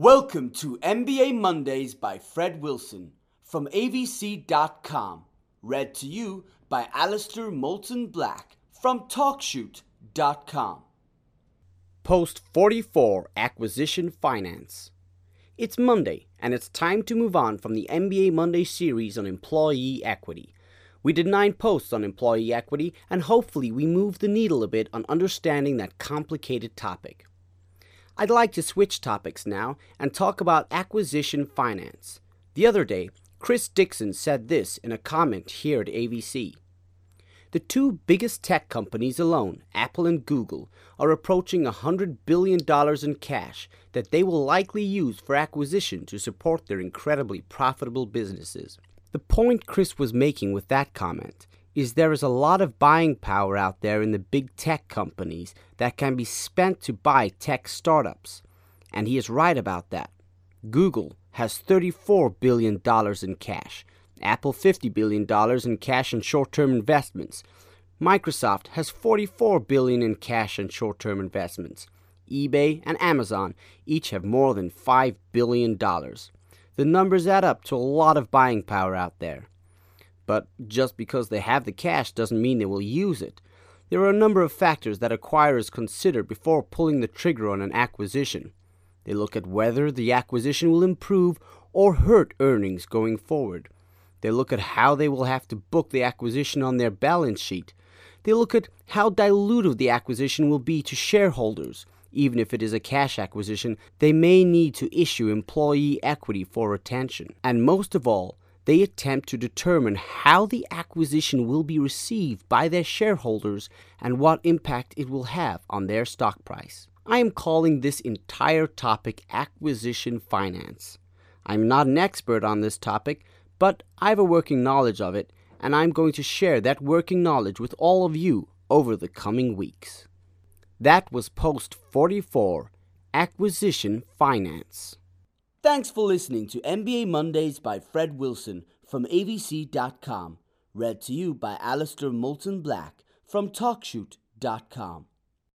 Welcome to MBA Mondays by Fred Wilson from AVC.com. Read to you by Alistair Moulton Black from TalkShoot.com. Post 44 Acquisition Finance. It's Monday, and it's time to move on from the MBA Monday series on employee equity. We did nine posts on employee equity, and hopefully, we moved the needle a bit on understanding that complicated topic. I'd like to switch topics now and talk about acquisition finance. The other day, Chris Dixon said this in a comment here at AVC. The two biggest tech companies alone, Apple and Google, are approaching $100 billion in cash that they will likely use for acquisition to support their incredibly profitable businesses. The point Chris was making with that comment is there is a lot of buying power out there in the big tech companies that can be spent to buy tech startups. And he is right about that. Google has $34 billion in cash, Apple $50 billion in cash and short term investments. Microsoft has 44 billion in cash and short term investments. eBay and Amazon each have more than $5 billion. The numbers add up to a lot of buying power out there. But just because they have the cash doesn't mean they will use it. There are a number of factors that acquirers consider before pulling the trigger on an acquisition. They look at whether the acquisition will improve or hurt earnings going forward. They look at how they will have to book the acquisition on their balance sheet. They look at how dilutive the acquisition will be to shareholders. Even if it is a cash acquisition, they may need to issue employee equity for retention. And most of all, they attempt to determine how the acquisition will be received by their shareholders and what impact it will have on their stock price. I am calling this entire topic acquisition finance. I'm not an expert on this topic, but I have a working knowledge of it, and I'm going to share that working knowledge with all of you over the coming weeks. That was post 44 Acquisition Finance. Thanks for listening to MBA Mondays by Fred Wilson from AVC.com. Read to you by Alistair Moulton Black from TalkShoot.com.